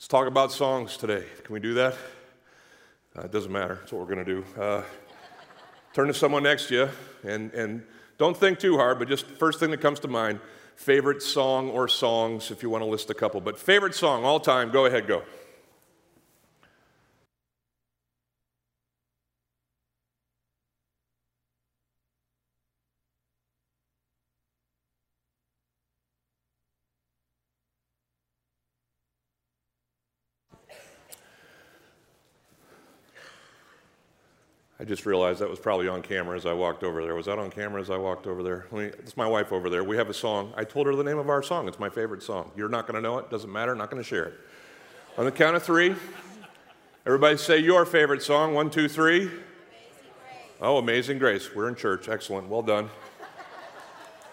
Let's talk about songs today. Can we do that? Uh, it doesn't matter. That's what we're going to do. Uh, turn to someone next to you and, and don't think too hard, but just first thing that comes to mind favorite song or songs if you want to list a couple. But favorite song all time, go ahead, go. Just realized that was probably on camera as I walked over there. Was that on camera as I walked over there? Me, it's my wife over there. We have a song. I told her the name of our song. It's my favorite song. You're not going to know it. Doesn't matter. Not going to share it. On the count of three, everybody say your favorite song. One, two, three. Amazing oh, Amazing Grace. We're in church. Excellent. Well done.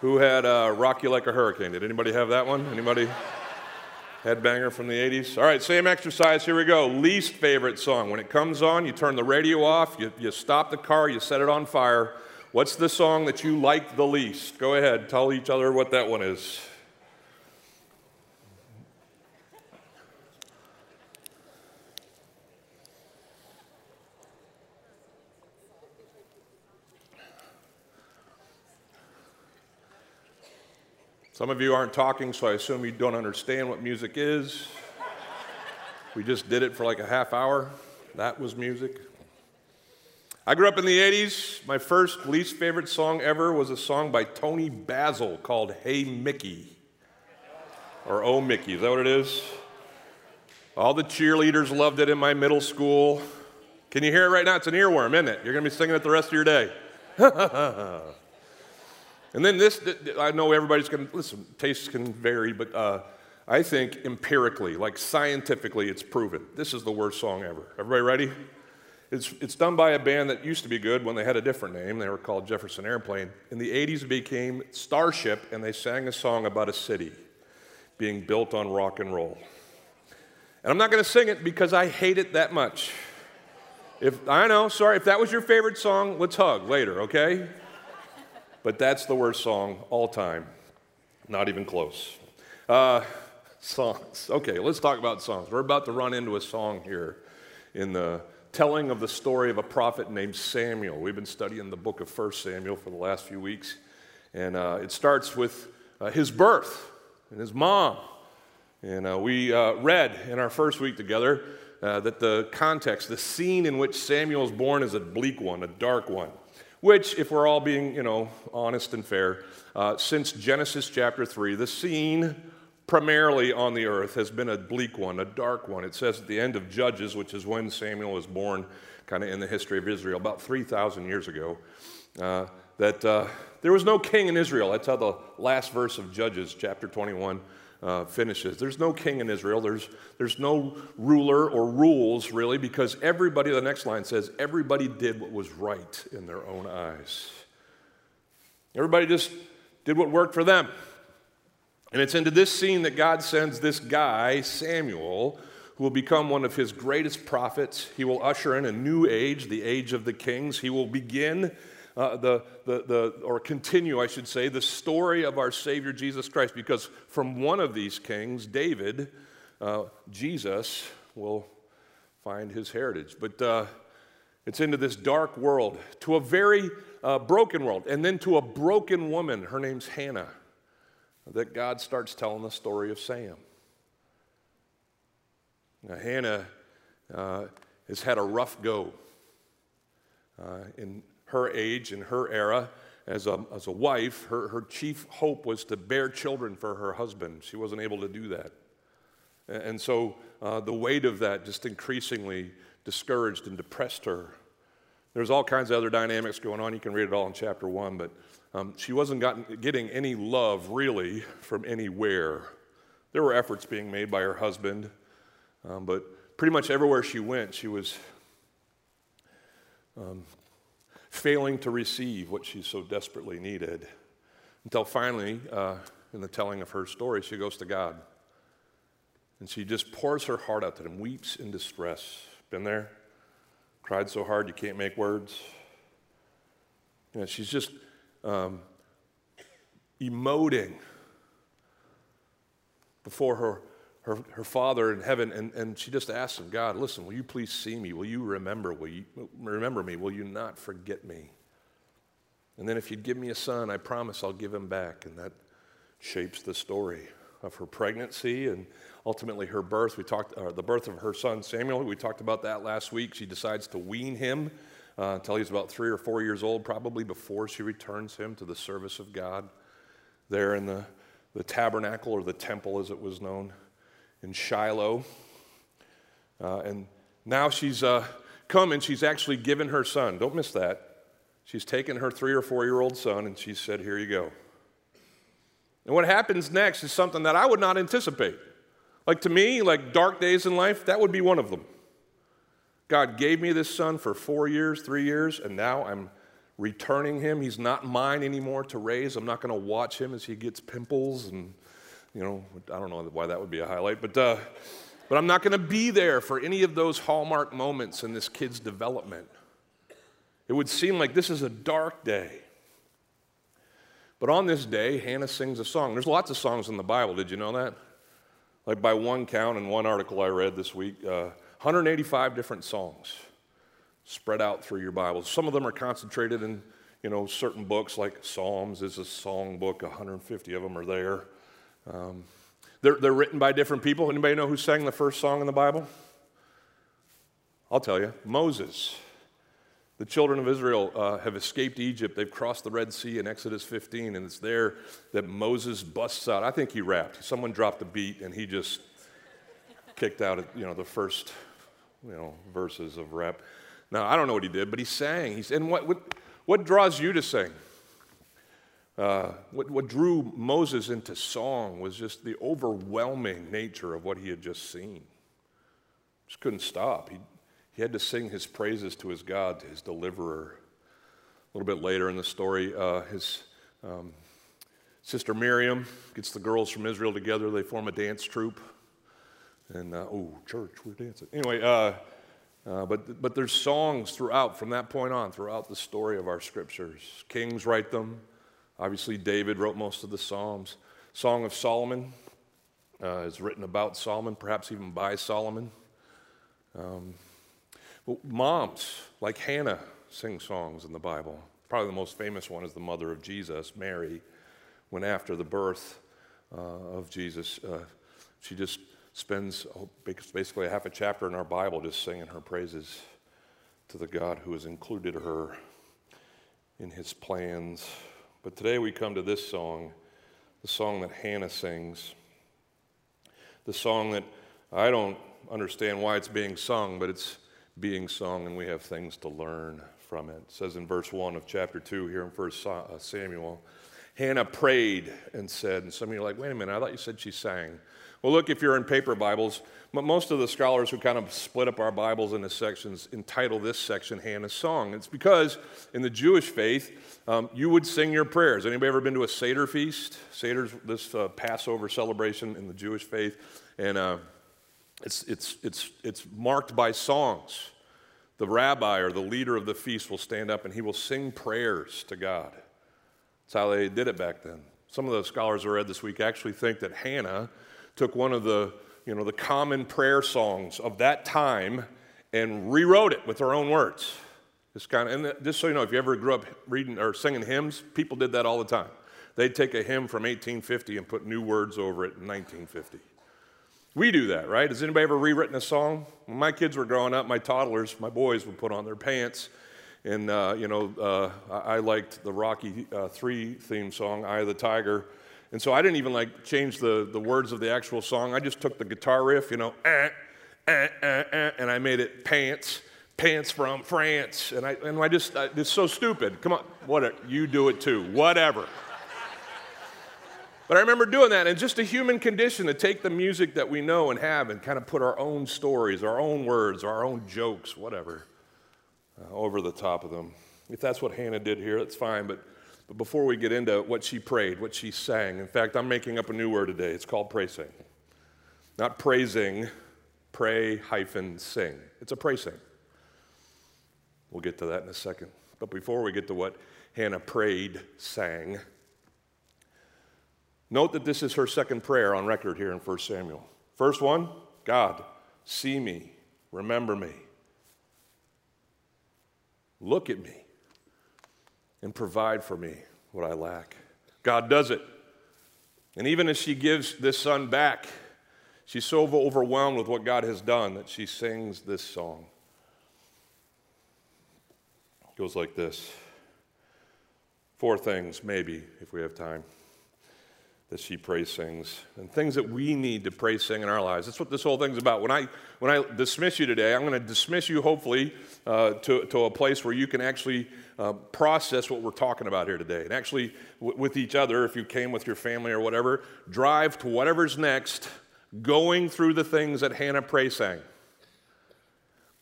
Who had uh, Rock You Like a Hurricane? Did anybody have that one? Anybody? Headbanger from the 80s. All right, same exercise. Here we go. Least favorite song. When it comes on, you turn the radio off, you, you stop the car, you set it on fire. What's the song that you like the least? Go ahead, tell each other what that one is. Some of you aren't talking, so I assume you don't understand what music is. we just did it for like a half hour. That was music. I grew up in the 80s. My first least favorite song ever was a song by Toni Basil called Hey Mickey. Or Oh Mickey, is that what it is? All the cheerleaders loved it in my middle school. Can you hear it right now? It's an earworm, isn't it? You're going to be singing it the rest of your day. And then this, I know everybody's going to, listen, tastes can vary, but uh, I think empirically, like scientifically, it's proven. This is the worst song ever. Everybody ready? It's, it's done by a band that used to be good when they had a different name. They were called Jefferson Airplane. In the 80s, it became Starship, and they sang a song about a city being built on rock and roll. And I'm not going to sing it because I hate it that much. If I know, sorry, if that was your favorite song, let's hug later, okay? But that's the worst song all time. Not even close. Uh, songs. Okay, let's talk about songs. We're about to run into a song here in the telling of the story of a prophet named Samuel. We've been studying the book of 1 Samuel for the last few weeks, and uh, it starts with uh, his birth and his mom. And uh, we uh, read in our first week together uh, that the context, the scene in which Samuel is born, is a bleak one, a dark one which, if we're all being, you know, honest and fair, uh, since Genesis chapter 3, the scene primarily on the earth has been a bleak one, a dark one. It says at the end of Judges, which is when Samuel was born, kind of in the history of Israel, about 3,000 years ago, uh, that uh, there was no king in Israel. That's how the last verse of Judges, chapter 21, uh, finishes. There's no king in Israel. There's, there's no ruler or rules, really, because everybody, the next line says, everybody did what was right in their own eyes. Everybody just did what worked for them. And it's into this scene that God sends this guy, Samuel, who will become one of his greatest prophets. He will usher in a new age, the age of the kings. He will begin uh, the, the, the, or continue, I should say, the story of our Savior Jesus Christ, because from one of these kings, David, uh, Jesus will find his heritage. But uh, it's into this dark world, to a very uh, broken world, and then to a broken woman. Her name's Hannah, that God starts telling the story of Sam. Now, Hannah uh, has had a rough go. Uh, in her age and her era as a, as a wife, her, her chief hope was to bear children for her husband. She wasn't able to do that. And so uh, the weight of that just increasingly discouraged and depressed her. There's all kinds of other dynamics going on. You can read it all in chapter one, but um, she wasn't gotten, getting any love really from anywhere. There were efforts being made by her husband, um, but pretty much everywhere she went, she was um, failing to receive what she so desperately needed. Until finally, uh, in the telling of her story, she goes to God. And she just pours her heart out to him, weeps in distress. Been there? Cried so hard you can't make words? You know, she's just um, emoting before her, her, her father in heaven, and, and she just asked him, God, listen, will you please see me? Will you remember? Will you remember me? Will you not forget me? And then if you'd give me a son, I promise I'll give him back. And that shapes the story of her pregnancy and ultimately her birth. We talked, uh, the birth of her son Samuel. We talked about that last week. She decides to wean him uh, until he's about three or four years old, probably before she returns him to the service of God there in the, the tabernacle or the temple as it was known in Shiloh. Uh, and now she's uh, come and she's actually given her son. Don't miss that. She's taken her three or four year old son and she said, Here you go. And what happens next is something that I would not anticipate. Like to me, like dark days in life, that would be one of them. God gave me this son for four years, three years, and now I'm returning him. He's not mine anymore to raise. I'm not going to watch him as he gets pimples and, you know, I don't know why that would be a highlight, but, uh, but I'm not going to be there for any of those hallmark moments in this kid's development. It would seem like this is a dark day. But on this day, Hannah sings a song. There's lots of songs in the Bible. Did you know that? Like by one count in one article I read this week, uh, 185 different songs spread out through your Bibles. Some of them are concentrated in, you know, certain books like Psalms is a song book. 150 of them are there. Um, they're, they're written by different people. Anybody know who sang the first song in the Bible? I'll tell you, Moses. The children of Israel uh, have escaped Egypt. They've crossed the Red Sea in Exodus 15, and it's there that Moses busts out. I think he rapped. Someone dropped a beat, and he just kicked out, you know, the first, you know, verses of rap. Now I don't know what he did, but he sang. He said, and what, what, what draws you to sing? Uh, what, what drew Moses into song was just the overwhelming nature of what he had just seen. Just couldn't stop. He he had to sing his praises to his God, to his deliverer. A little bit later in the story, uh, his um, sister Miriam gets the girls from Israel together. They form a dance troupe. And, uh, oh, church, we're dancing. Anyway, uh, uh, but, but there's songs throughout, from that point on, throughout the story of our scriptures. Kings write them. Obviously, David wrote most of the Psalms. Song of Solomon uh, is written about Solomon, perhaps even by Solomon. Um, well, moms, like Hannah, sing songs in the Bible. Probably the most famous one is the mother of Jesus, Mary, when after the birth uh, of Jesus, uh, she just spends basically half a chapter in our Bible just singing her praises to the God who has included her in his plans. But today we come to this song, the song that Hannah sings, the song that I don't understand why it's being sung, but it's being sung, and we have things to learn from it. It says in verse 1 of chapter 2 here in 1 uh, Samuel Hannah prayed and said, and some of you are like, wait a minute, I thought you said she sang. Well, look, if you're in paper Bibles, but most of the scholars who kind of split up our Bibles into sections entitle this section Hannah's Song. It's because in the Jewish faith, um, you would sing your prayers. Anybody ever been to a Seder feast? Seder's this uh, Passover celebration in the Jewish faith. And uh, it's, it's, it's, it's marked by songs. The rabbi or the leader of the feast will stand up and he will sing prayers to God. That's how they did it back then. Some of the scholars I read this week actually think that Hannah took one of the, you know, the common prayer songs of that time and rewrote it with her own words. Just kind of, and just so you know, if you ever grew up reading or singing hymns, people did that all the time. They'd take a hymn from 1850 and put new words over it in 1950. We do that, right? Has anybody ever rewritten a song? When my kids were growing up, my toddlers, my boys would put on their pants. And, uh, you know, uh, I liked the Rocky uh, 3 theme song, Eye of the Tiger. And so I didn't even like change the, the words of the actual song. I just took the guitar riff, you know, eh, eh, eh, eh, and I made it pants, pants from France. And I, and I just, I, it's so stupid. Come on, whatever. You do it too, whatever. But I remember doing that, and just a human condition to take the music that we know and have and kind of put our own stories, our own words, our own jokes, whatever, uh, over the top of them. If that's what Hannah did here, that's fine. But, but before we get into what she prayed, what she sang, in fact, I'm making up a new word today. It's called praising. Not praising, pray hyphen sing. It's a praising. We'll get to that in a second. But before we get to what Hannah prayed, sang, Note that this is her second prayer on record here in 1 Samuel. First one God, see me, remember me, look at me, and provide for me what I lack. God does it. And even as she gives this son back, she's so overwhelmed with what God has done that she sings this song. It goes like this Four things, maybe, if we have time that she praise sings and things that we need to pray sing in our lives. That's what this whole thing's about. When I, when I dismiss you today, I'm going to dismiss you hopefully uh, to, to a place where you can actually uh, process what we're talking about here today. And actually, w- with each other, if you came with your family or whatever, drive to whatever's next, going through the things that Hannah praise sang.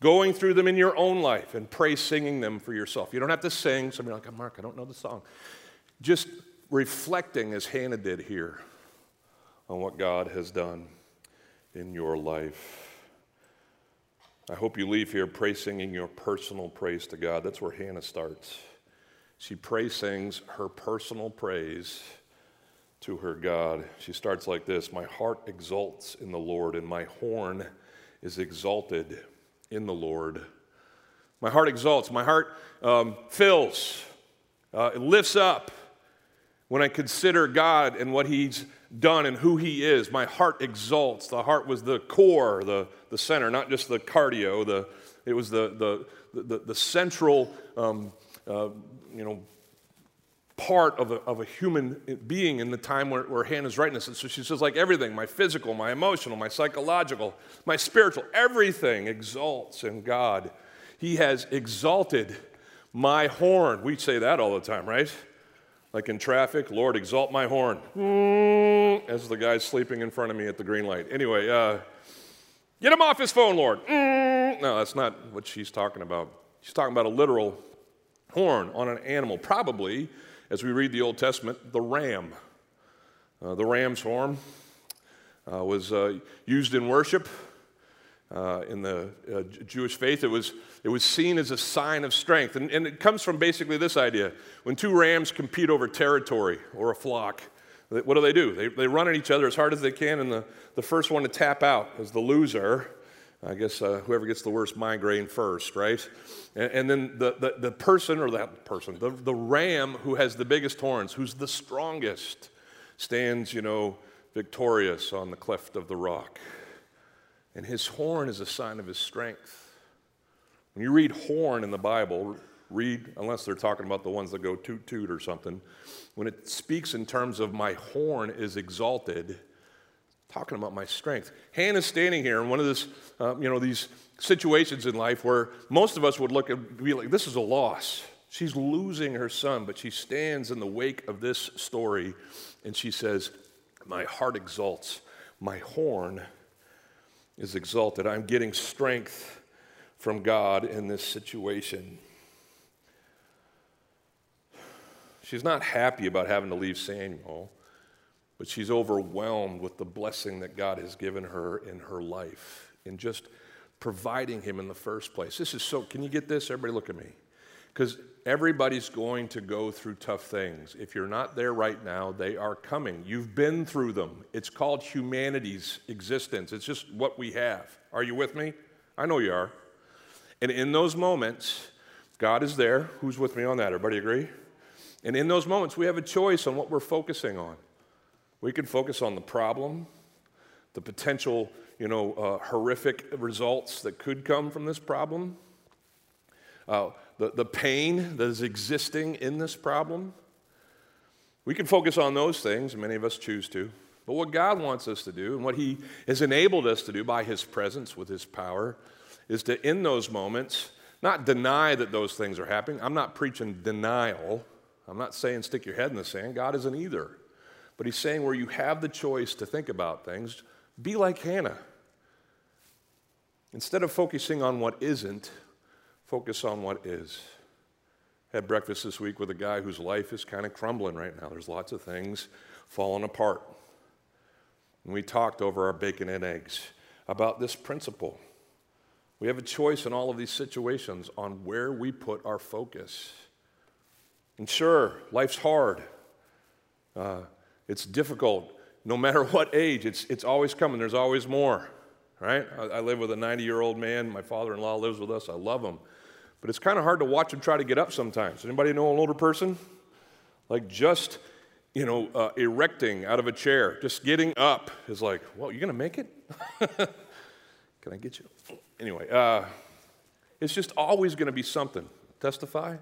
Going through them in your own life and pray singing them for yourself. You don't have to sing. Some of you are like, Mark, I don't know the song. Just reflecting as Hannah did here on what God has done in your life. I hope you leave here praise singing your personal praise to God. That's where Hannah starts. She praise sings her personal praise to her God. She starts like this My heart exults in the Lord, and my horn is exalted in the Lord. My heart exalts, my heart um, fills, uh, it lifts up when I consider God and what He's done and who He is, my heart exalts. The heart was the core, the, the center, not just the cardio. The, it was the, the, the, the central, um, uh, you know, part of a, of a human being in the time where, where Hannah's writing this. And so she says, like everything, my physical, my emotional, my psychological, my spiritual, everything exalts in God. He has exalted my horn. We say that all the time, right? Like in traffic, Lord, exalt my horn. Mm, as the guy's sleeping in front of me at the green light. Anyway, uh, get him off his phone, Lord. Mm. No, that's not what she's talking about. She's talking about a literal horn on an animal, probably, as we read the Old Testament, the ram. Uh, the ram's horn uh, was uh, used in worship. Uh, in the uh, Jewish faith, it was, it was seen as a sign of strength. And, and it comes from basically this idea when two rams compete over territory or a flock, what do they do? They, they run at each other as hard as they can, and the, the first one to tap out is the loser. I guess uh, whoever gets the worst migraine first, right? And, and then the, the, the, person, or that person, the, the ram who has the biggest horns, who's the strongest, stands, you know, victorious on the cleft of the rock. And his horn is a sign of his strength. When you read horn in the Bible, read, unless they're talking about the ones that go toot toot or something, when it speaks in terms of my horn is exalted, talking about my strength. Hannah's standing here in one of this, uh, you know, these situations in life where most of us would look and be like, this is a loss. She's losing her son, but she stands in the wake of this story and she says, My heart exalts, my horn is exalted. I'm getting strength from God in this situation. She's not happy about having to leave Samuel, but she's overwhelmed with the blessing that God has given her in her life, in just providing him in the first place. This is so, can you get this? Everybody look at me. Because everybody's going to go through tough things. If you're not there right now, they are coming. You've been through them. It's called humanity's existence, it's just what we have. Are you with me? I know you are. And in those moments, God is there. Who's with me on that? Everybody agree? And in those moments, we have a choice on what we're focusing on. We can focus on the problem, the potential, you know, uh, horrific results that could come from this problem. Uh, the, the pain that is existing in this problem. We can focus on those things, many of us choose to. But what God wants us to do, and what He has enabled us to do by His presence with His power, is to, in those moments, not deny that those things are happening. I'm not preaching denial. I'm not saying stick your head in the sand. God isn't either. But He's saying where you have the choice to think about things, be like Hannah. Instead of focusing on what isn't, Focus on what is. Had breakfast this week with a guy whose life is kind of crumbling right now. There's lots of things falling apart. And we talked over our bacon and eggs about this principle. We have a choice in all of these situations on where we put our focus. And sure, life's hard. Uh, it's difficult. no matter what age, it's, it's always coming. There's always more, right? I, I live with a 90 year old man. My father in law lives with us. I love him. But it's kind of hard to watch them try to get up sometimes. Anybody know an older person? Like just, you know, uh, erecting out of a chair, just getting up is like, well, you're going to make it? Can I get you? Anyway, uh, it's just always going to be something. Testify?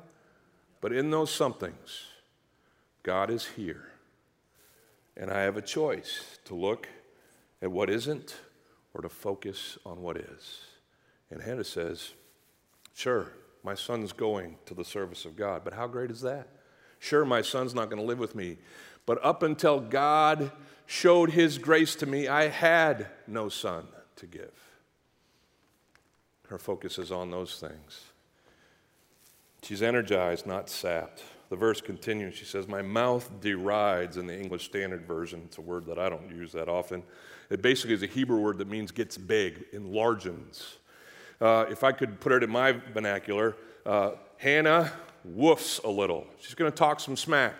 But in those somethings, God is here. And I have a choice to look at what isn't or to focus on what is. And Hannah says, Sure, my son's going to the service of God, but how great is that? Sure, my son's not going to live with me, but up until God showed his grace to me, I had no son to give. Her focus is on those things. She's energized, not sapped. The verse continues. She says, My mouth derides in the English Standard Version. It's a word that I don't use that often. It basically is a Hebrew word that means gets big, enlargens. Uh, if I could put it in my vernacular, uh, Hannah woofs a little. She's going to talk some smack.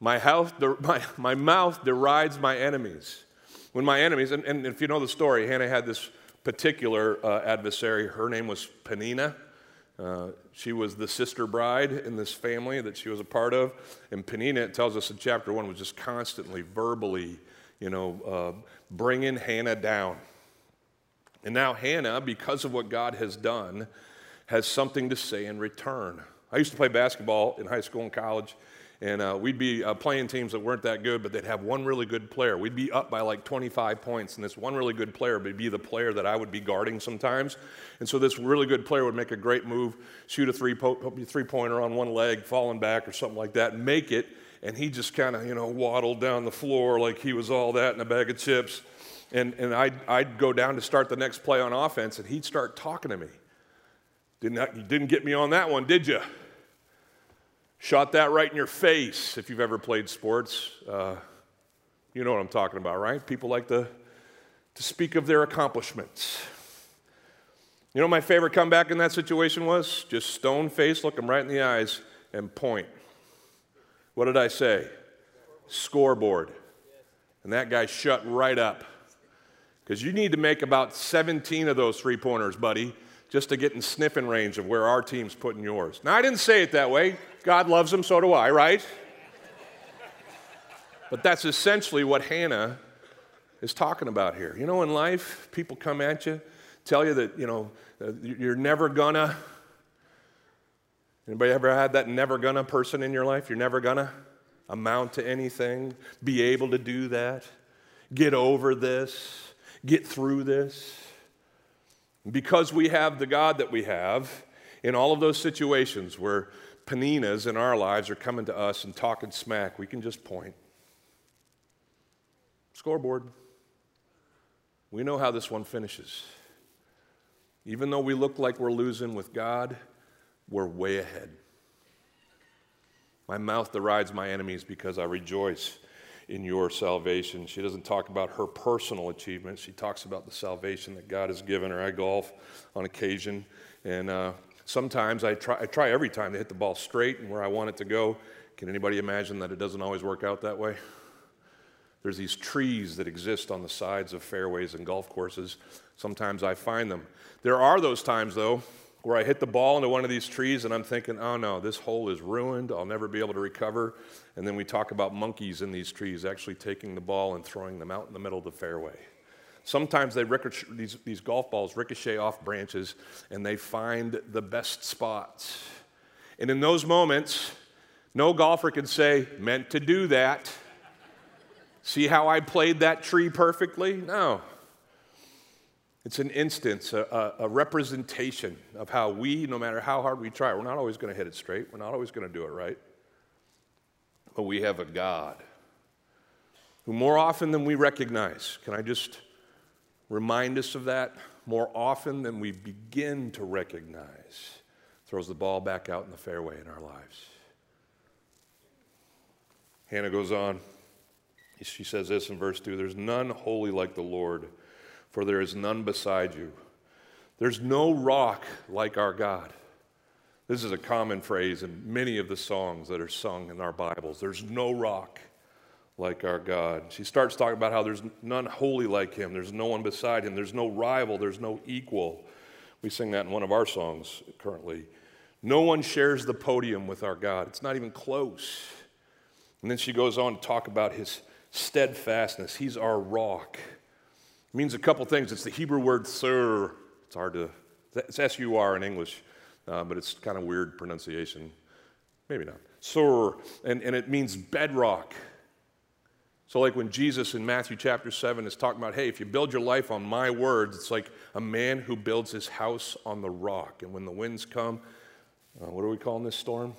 My, house, my, my mouth derides my enemies. When my enemies, and, and if you know the story, Hannah had this particular uh, adversary. Her name was Peninnah. Uh, she was the sister bride in this family that she was a part of. And Peninnah, it tells us in chapter one, was just constantly verbally, you know, uh, bringing Hannah down. And now Hannah, because of what God has done, has something to say in return. I used to play basketball in high school and college, and uh, we'd be uh, playing teams that weren't that good, but they'd have one really good player. We'd be up by like 25 points, and this one really good player would be the player that I would be guarding sometimes. And so this really good player would make a great move, shoot a three, po- three pointer on one leg, falling back or something like that, make it, and he just kind of, you know, waddled down the floor like he was all that in a bag of chips. And, and I'd, I'd go down to start the next play on offense, and he'd start talking to me. Didn't, didn't get me on that one, did you? Shot that right in your face if you've ever played sports. Uh, you know what I'm talking about, right? People like to, to speak of their accomplishments. You know my favorite comeback in that situation was? Just stone face, look him right in the eyes, and point. What did I say? Scoreboard. And that guy shut right up. Because you need to make about 17 of those three pointers, buddy, just to get in sniffing range of where our team's putting yours. Now, I didn't say it that way. God loves them, so do I, right? But that's essentially what Hannah is talking about here. You know, in life, people come at you, tell you that, you know, uh, you're never gonna. Anybody ever had that never gonna person in your life? You're never gonna amount to anything, be able to do that, get over this, get through this. Because we have the God that we have, in all of those situations where Peninnahs in our lives are coming to us and talking smack, we can just point. Scoreboard. We know how this one finishes. Even though we look like we're losing with God, we're way ahead. My mouth derides my enemies because I rejoice in your salvation. She doesn't talk about her personal achievements. She talks about the salvation that God has given her. I golf on occasion, and uh, Sometimes I try, I try every time to hit the ball straight and where I want it to go. Can anybody imagine that it doesn't always work out that way? There's these trees that exist on the sides of fairways and golf courses. Sometimes I find them. There are those times, though, where I hit the ball into one of these trees and I'm thinking, oh no, this hole is ruined. I'll never be able to recover. And then we talk about monkeys in these trees actually taking the ball and throwing them out in the middle of the fairway. Sometimes they ricochet, these, these golf balls ricochet off branches and they find the best spots. And in those moments, no golfer can say, meant to do that. See how I played that tree perfectly? No. It's an instance, a, a, representation of how we, no matter how hard we try, we're not always going to hit it straight. We're not always going to do it right. But we have a God who, more often than we recognize, can I just remind us of that more often than we begin to recognize, throws the ball back out in the fairway in our lives. Hannah goes on. She says this in verse 2 There's none holy like the Lord, for there is none beside you. There's no rock like our God. This is a common phrase in many of the songs that are sung in our Bibles. There's no rock like our God. She starts talking about how there's none holy like him, there's no one beside him, there's no rival, there's no equal. We sing that in one of our songs currently. No one shares the podium with our God, it's not even close. And then she goes on to talk about his steadfastness. He's our rock. It means a couple things. It's the Hebrew word sur. It's hard to, it's S U R in English, uh, but it's kind of weird pronunciation. Maybe not. Sur, and, and it means bedrock. So, like when Jesus in Matthew chapter 7 is talking about, hey, if you build your life on my words, it's like a man who builds his house on the rock. And when the winds come, uh, what are we calling this storm?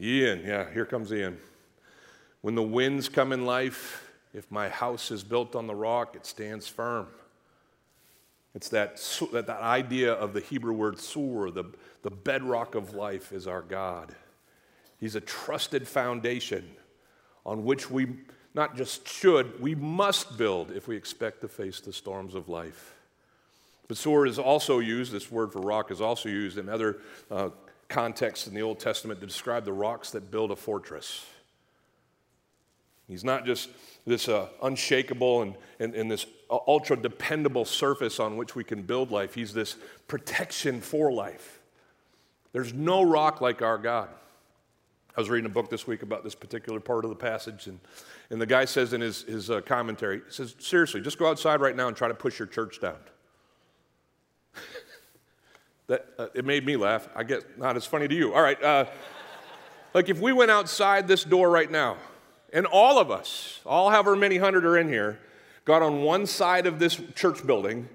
Ian, yeah, here comes Ian. When the winds come in life, if my house is built on the rock, it stands firm. It's that, that, that idea of the Hebrew word sur, the, the bedrock of life is our God. He's a trusted foundation on which we not just should, we must build if we expect to face the storms of life. But sur is also used, this word for rock is also used in other uh, contexts in the Old Testament to describe the rocks that build a fortress. He's not just this uh, unshakable and, and, and this ultra dependable surface on which we can build life. He's this protection for life. There's no rock like our God. I was reading a book this week about this particular part of the passage, and, and the guy says in his, his uh, commentary, he says, seriously, just go outside right now and try to push your church down. that, uh, it made me laugh. I guess not as funny to you. All right. Uh, like if we went outside this door right now, and all of us, all however many hundred are in here, got on one side of this church building,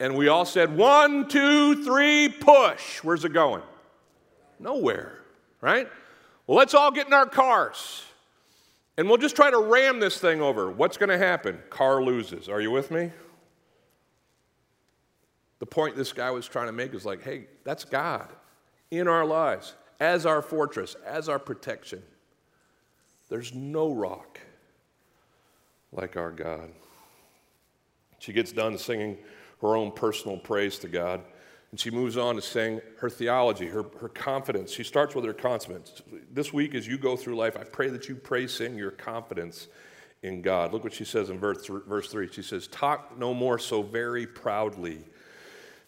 and we all said, one, two, three, push. Where's it going? Nowhere, right? Well, let's all get in our cars and we'll just try to ram this thing over. What's going to happen? Car loses. Are you with me? The point this guy was trying to make is like, hey, that's God in our lives as our fortress, as our protection. There's no rock like our God. She gets done singing her own personal praise to God. And she moves on to saying her theology, her, her confidence. She starts with her confidence. This week, as you go through life, I pray that you praise sing your confidence in God. Look what she says in verse, verse 3. She says, Talk no more so very proudly.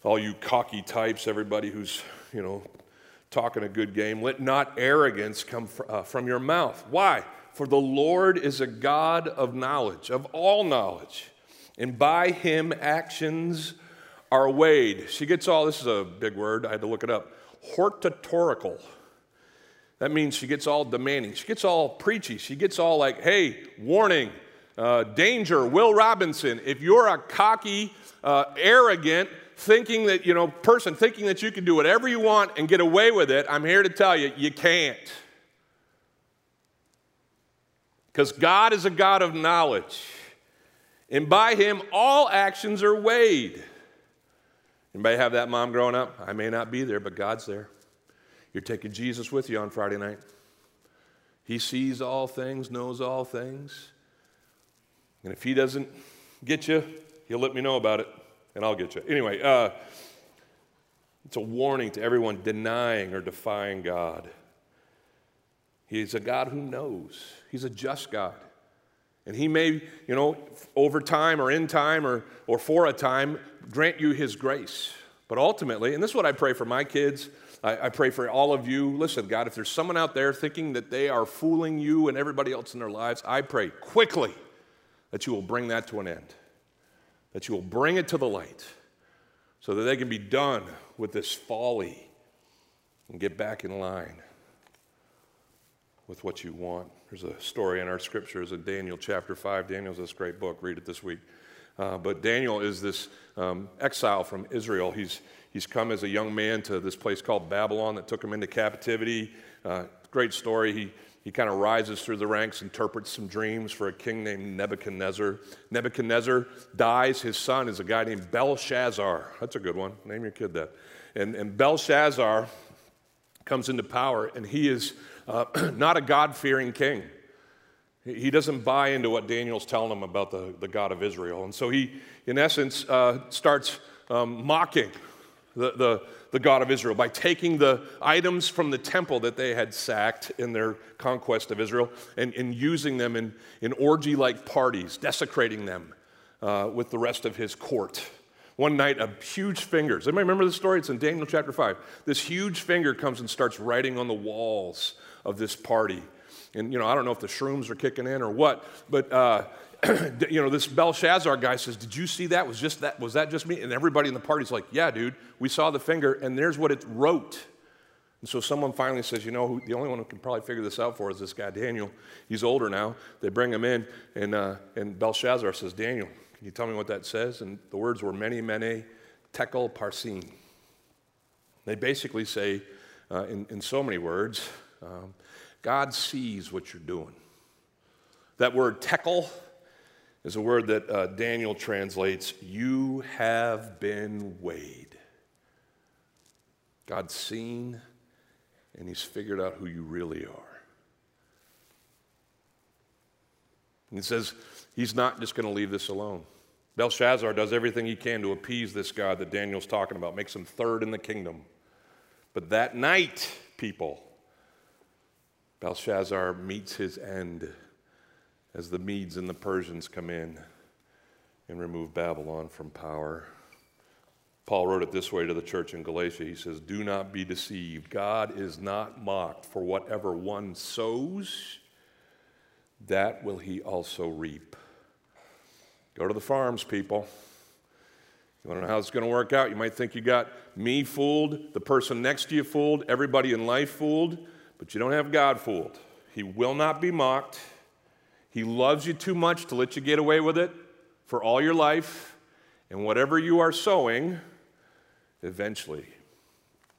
All you cocky types, everybody who's, you know, talking a good game, let not arrogance come fr- uh, from your mouth. Why? For the Lord is a God of knowledge, of all knowledge, and by him actions are weighed. She gets all, this is a big word, I had to look it up, hortatorical. That means she gets all demanding. She gets all preachy. She gets all like, hey, warning, uh, danger, Will Robinson. If you're a cocky, uh, arrogant, thinking that, you know, person thinking that you can do whatever you want and get away with it, I'm here to tell you, you can't. Because God is a God of knowledge. And by Him, all actions are weighed. Anybody have that mom growing up? I may not be there, but God's there. You're taking Jesus with you on Friday night. He sees all things, knows all things. And if he doesn't get you, he'll let me know about it, and I'll get you. Anyway, uh, it's a warning to everyone denying or defying God. He's a God who knows, He's a just God. And He may, you know, over time or in time or, or for a time, grant you His grace. But ultimately, and this is what I pray for my kids, I, I, pray for all of you. Listen, God, if there's someone out there thinking that they are fooling you and everybody else in their lives, I pray quickly that you will bring that to an end, that you will bring it to the light so that they can be done with this folly and get back in line with what you want. There's a story in our scriptures in Daniel chapter 5. Daniel's this great book. Read it this week. Uh, but Daniel is this um, exile from Israel. He's, he's come as a young man to this place called Babylon that took him into captivity. Uh, great story. He, he kind of rises through the ranks, interprets some dreams for a king named Nebuchadnezzar. Nebuchadnezzar dies. His son is a guy named Belshazzar. That's a good one. Name your kid that. And, and Belshazzar comes into power, and he is uh, not a God fearing king. He doesn't buy into what Daniel's telling him about the, the God of Israel. And so he, in essence, uh, starts um, mocking the, the, the God of Israel by taking the items from the temple that they had sacked in their conquest of Israel and, and using them in, in orgy like parties, desecrating them uh, with the rest of his court. One night, a huge finger, does anybody remember the story? It's in Daniel chapter 5. This huge finger comes and starts writing on the walls of this party. And, you know, I don't know if the shrooms are kicking in or what, but uh, you know, this Belshazzar guy says, Did you see that? Was just that was that just me? And everybody in the party's like, Yeah, dude, we saw the finger, and there's what it wrote. And so someone finally says, You know, who, the only one who can probably figure this out for is this guy, Daniel. He's older now. They bring him in, and, uh, and Belshazzar says, Daniel, can you tell me what that says? And the words were mene, mene, tekel parsin. They basically say, uh, in, in so many words, um, God sees what you're doing. That word tekel is a word that uh, Daniel translates, You have been weighed. God's seen and he's figured out who you really are. And he says he's not just going to leave this alone. Belshazzar does everything he can to appease this God that Daniel's talking about, makes him third in the kingdom. But that night, people, Belshazzar meets his end as the Medes and the Persians come in and remove Babylon from power. Paul wrote it this way to the church in Galatia. He says, Do not be deceived. God is not mocked, for whatever one sows, that will he also reap. Go to the farms, people. You want to know how it's going to work out? You might think you got me fooled, the person next to you fooled, everybody in life fooled, but you don't have God fooled. He will not be mocked. He loves you too much to let you get away with it for all your life. And whatever you are sowing, eventually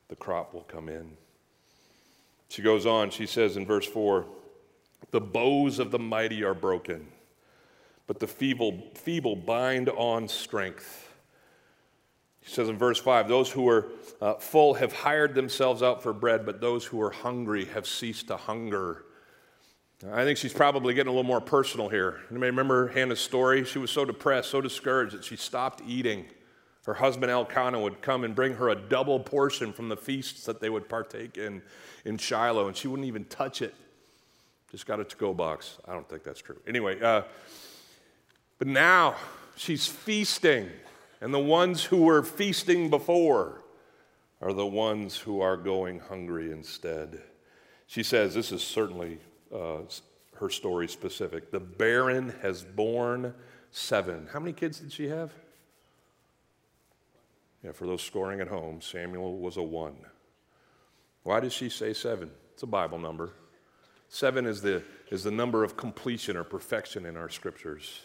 the crop will come in. She goes on, she says in verse 4 The bows of the mighty are broken, but the feeble, feeble bind on strength. He says in verse 5 Those who are uh, full have hired themselves out for bread, but those who are hungry have ceased to hunger. I think she's probably getting a little more personal here. Anybody remember Hannah's story? She was so depressed, so discouraged that she stopped eating. Her husband Elkanah would come and bring her a double portion from the feasts that they would partake in in Shiloh, and she wouldn't even touch it. Just got a to-go box. I don't think that's true. Anyway, uh, but now she's feasting, and the ones who were feasting before are the ones who are going hungry instead. She says, This is certainly uh, her story specific. The barren has borne seven. How many kids did she have? Yeah, for those scoring at home, Samuel was a one. Why does she say seven? It's a Bible number. Seven is the, is the number of completion or perfection in our scriptures.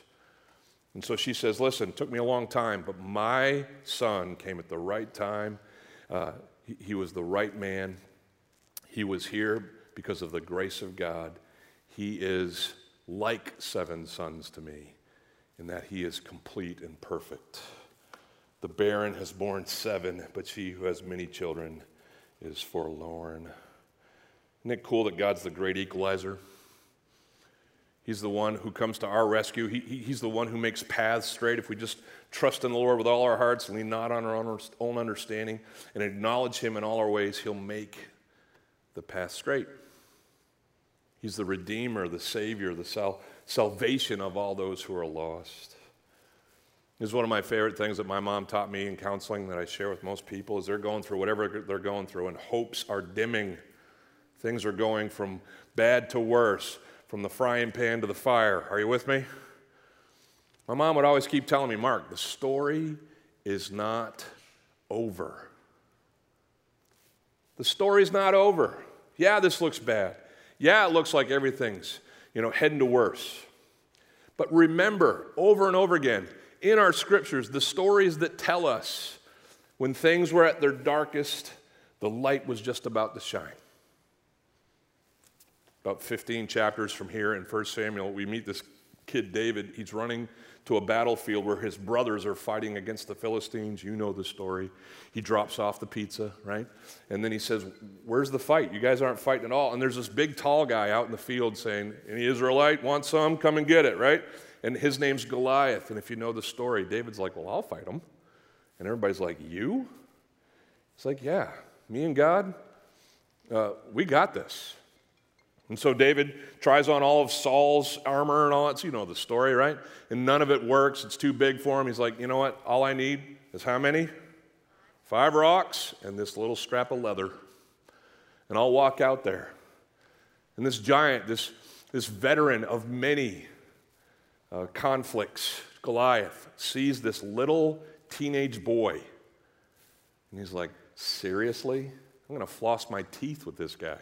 And so she says, Listen, it took me a long time, but my son came at the right time. Uh, he, he was the right man. He was here because of the grace of God. He is like seven sons to me in that he is complete and perfect. The barren has borne seven, but she who has many children is forlorn. Isn't it cool that God's the great equalizer? He's the one who comes to our rescue. He, he, he's the one who makes paths straight. If we just trust in the Lord with all our hearts, lean not on our own, own understanding, and acknowledge Him in all our ways, He'll make the path straight. He's the Redeemer, the Savior, the sal- salvation of all those who are lost. This is one of my favorite things that my mom taught me in counseling that I share with most people is they're going through whatever they're going through and hopes are dimming. Things are going from bad to worse, from the frying pan to the fire. Are you with me? My mom would always keep telling me, Mark, the story is not over. The story's not over. Yeah, this looks bad. Yeah, it looks like everything's, you know, heading to worse. But remember over and over again in our scriptures the stories that tell us when things were at their darkest, the light was just about to shine. About 15 chapters from here in 1 Samuel, we meet this kid David. He's running to a battlefield where his brothers are fighting against the Philistines. You know the story. He drops off the pizza, right? And then he says, Where's the fight? You guys aren't fighting at all. And there's this big, tall guy out in the field saying, Any Israelite want some? Come and get it, right? And his name's Goliath. And if you know the story, David's like, Well, I'll fight him. And everybody's like, You? It's like, yeah, me and God, uh, we got this. And so David tries on all of Saul's armor and all that. So you know the story, right? And none of it works. It's too big for him. He's like, you know what? All I need is how many? Five rocks and this little strap of leather. And I'll walk out there. And this giant, this, this veteran of many uh, conflicts, Goliath, sees this little teenage boy. And he's like, seriously? I'm going to floss my teeth with this guy.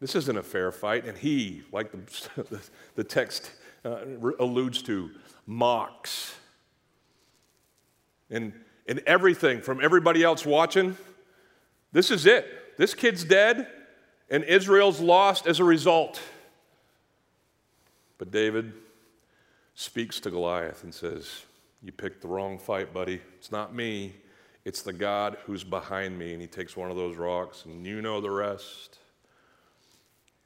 This isn't a fair fight. And he, like the, the text uh, alludes to, mocks. And, and everything from everybody else watching, this is it. This kid's dead, and Israel's lost as a result. But David speaks to Goliath and says, You picked the wrong fight, buddy. It's not me, it's the God who's behind me. And he takes one of those rocks, and you know the rest.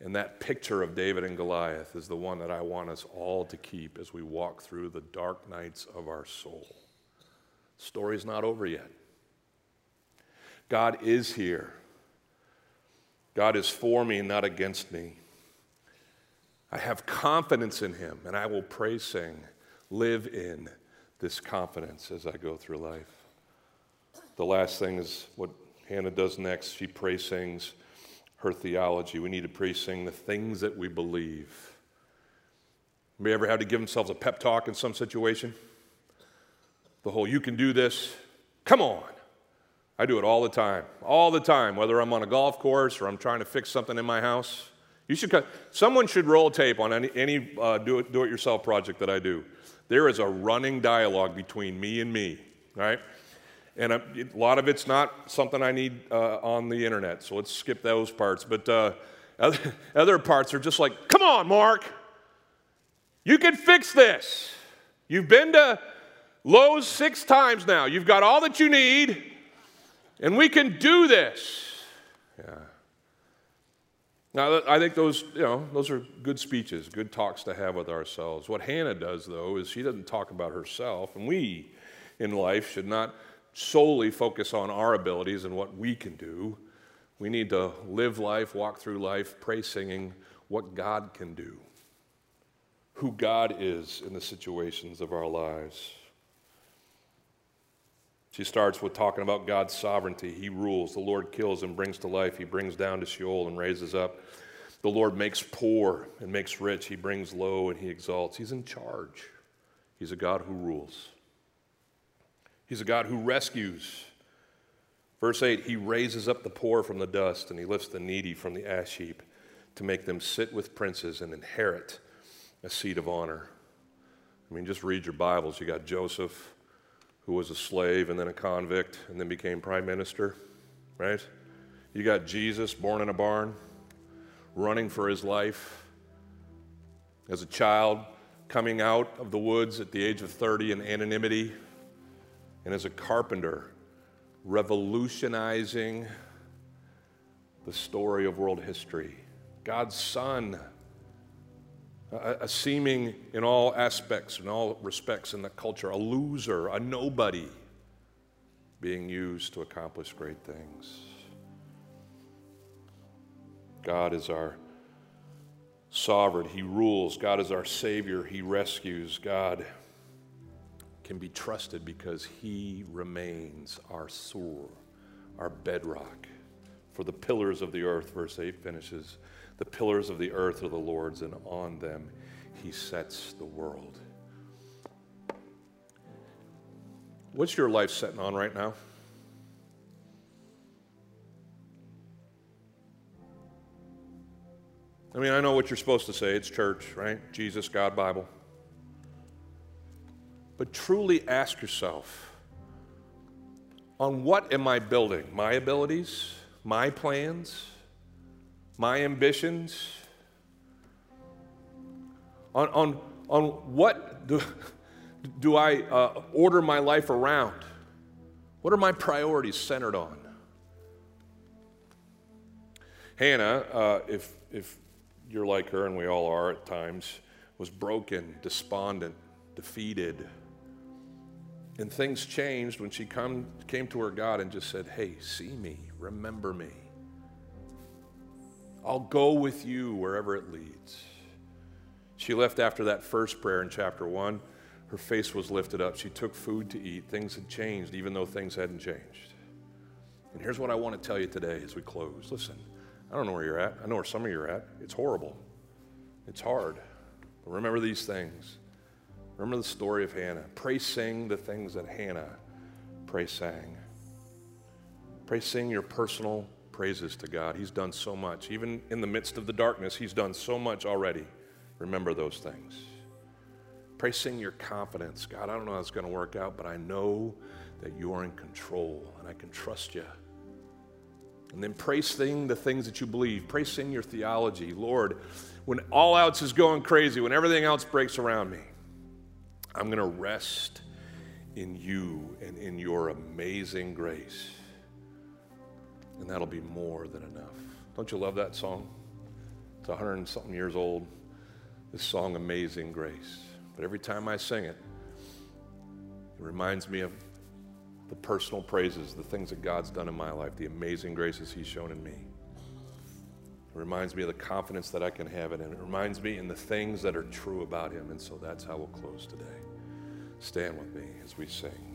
And that picture of David and Goliath is the one that I want us all to keep as we walk through the dark nights of our soul. Story's not over yet. God is here. God is for me, not against me. I have confidence in Him, and I will pray, sing, live in this confidence as I go through life. The last thing is what Hannah does next. She prays, sings, her theology. We need to pre sing the things that we believe. Anybody ever had to give themselves a pep talk in some situation? The whole, you can do this. Come on. I do it all the time, all the time, whether I'm on a golf course or I'm trying to fix something in my house. You should someone should roll tape on any, any uh, do, it, do it yourself project that I do. There is a running dialogue between me and me, right? And a, lot of it's not something I need uh, on the internet, so let's skip those parts. But uh, other, other parts are just like, come on, Mark, you can fix this. You've been to Lowe's six times now. You've got all that you need, and we can do this. Yeah. Now, I think those, you know, those are good speeches, good talks to have with ourselves. What Hannah does, though, is she doesn't talk about herself, and we in life should not solely focus on our abilities and what we can do. We need to live life, walk through life, pray singing what God can do, who God is in the situations of our lives. She starts with talking about God's sovereignty. He rules. The Lord kills and brings to life. He brings down to Sheol and raises up. The Lord makes poor and makes rich. He brings low and he exalts. He's in charge. He's a God who rules. He's a God who rescues. Verse 8 He raises up the poor from the dust and he lifts the needy from the ash heap to make them sit with princes and inherit a seat of honor. I mean, just read your Bibles. You got Joseph, who was a slave and then a convict and then became prime minister, right? You got Jesus, born in a barn, running for his life. As a child, coming out of the woods at the age of 30 in anonymity, and as a carpenter, revolutionizing the story of world history. God's Son, a, a, seeming in all aspects, in all respects in the culture, a loser, a nobody, being used to accomplish great things. God is our sovereign, He rules. God is our Savior, He rescues. God can be trusted because he remains our sur, our bedrock. For the pillars of the earth, verse 8 finishes, the pillars of the earth are the Lord's, and on them he sets the world. What's your life setting on right now? I mean, I know what you're supposed to say. It's church, right? Jesus, God, Bible. But truly ask yourself on what am I building? My abilities? My plans? My ambitions? On, on, on what do, do I uh, order my life around? What are my priorities centered on? Hannah, uh, if, if you're like her, and we all are at times, was broken, despondent, defeated And things changed when she come, came to her God and just said, Hey, see me, remember me. I'll go with you wherever it leads. She left after that first prayer in chapter one. Her face was lifted up. She took food to eat. Things had changed, even though things hadn't changed. And here's what I want to tell you today as we close. Listen, I don't know where you're at. I know where some of you are at. It's horrible, it's hard. But remember these things. Remember the story of Hannah. Pray sing the things that Hannah pray sang. Pray sing your personal praises to God. He's done so much. Even in the midst of the darkness, He's done so much already. Remember those things. Pray sing your confidence. God, I don't know how it's going to work out, but I know that you are in control and I can trust you. And then pray sing the things that you believe. Pray sing your theology. Lord, when all else is going crazy, when everything else breaks around me, I'm going to rest in you and in your amazing grace. And that'll be more than enough. Don't you love that song? It's hundred and something years old. This song, Amazing Grace. But every time I sing it, it reminds me of the personal praises, the things that God's done in my life, the amazing graces He's shown in me. It reminds me of the confidence that I can have in Him. It reminds me in the things that are true about Him. And so that's how we'll close today. Stand with me as we sing.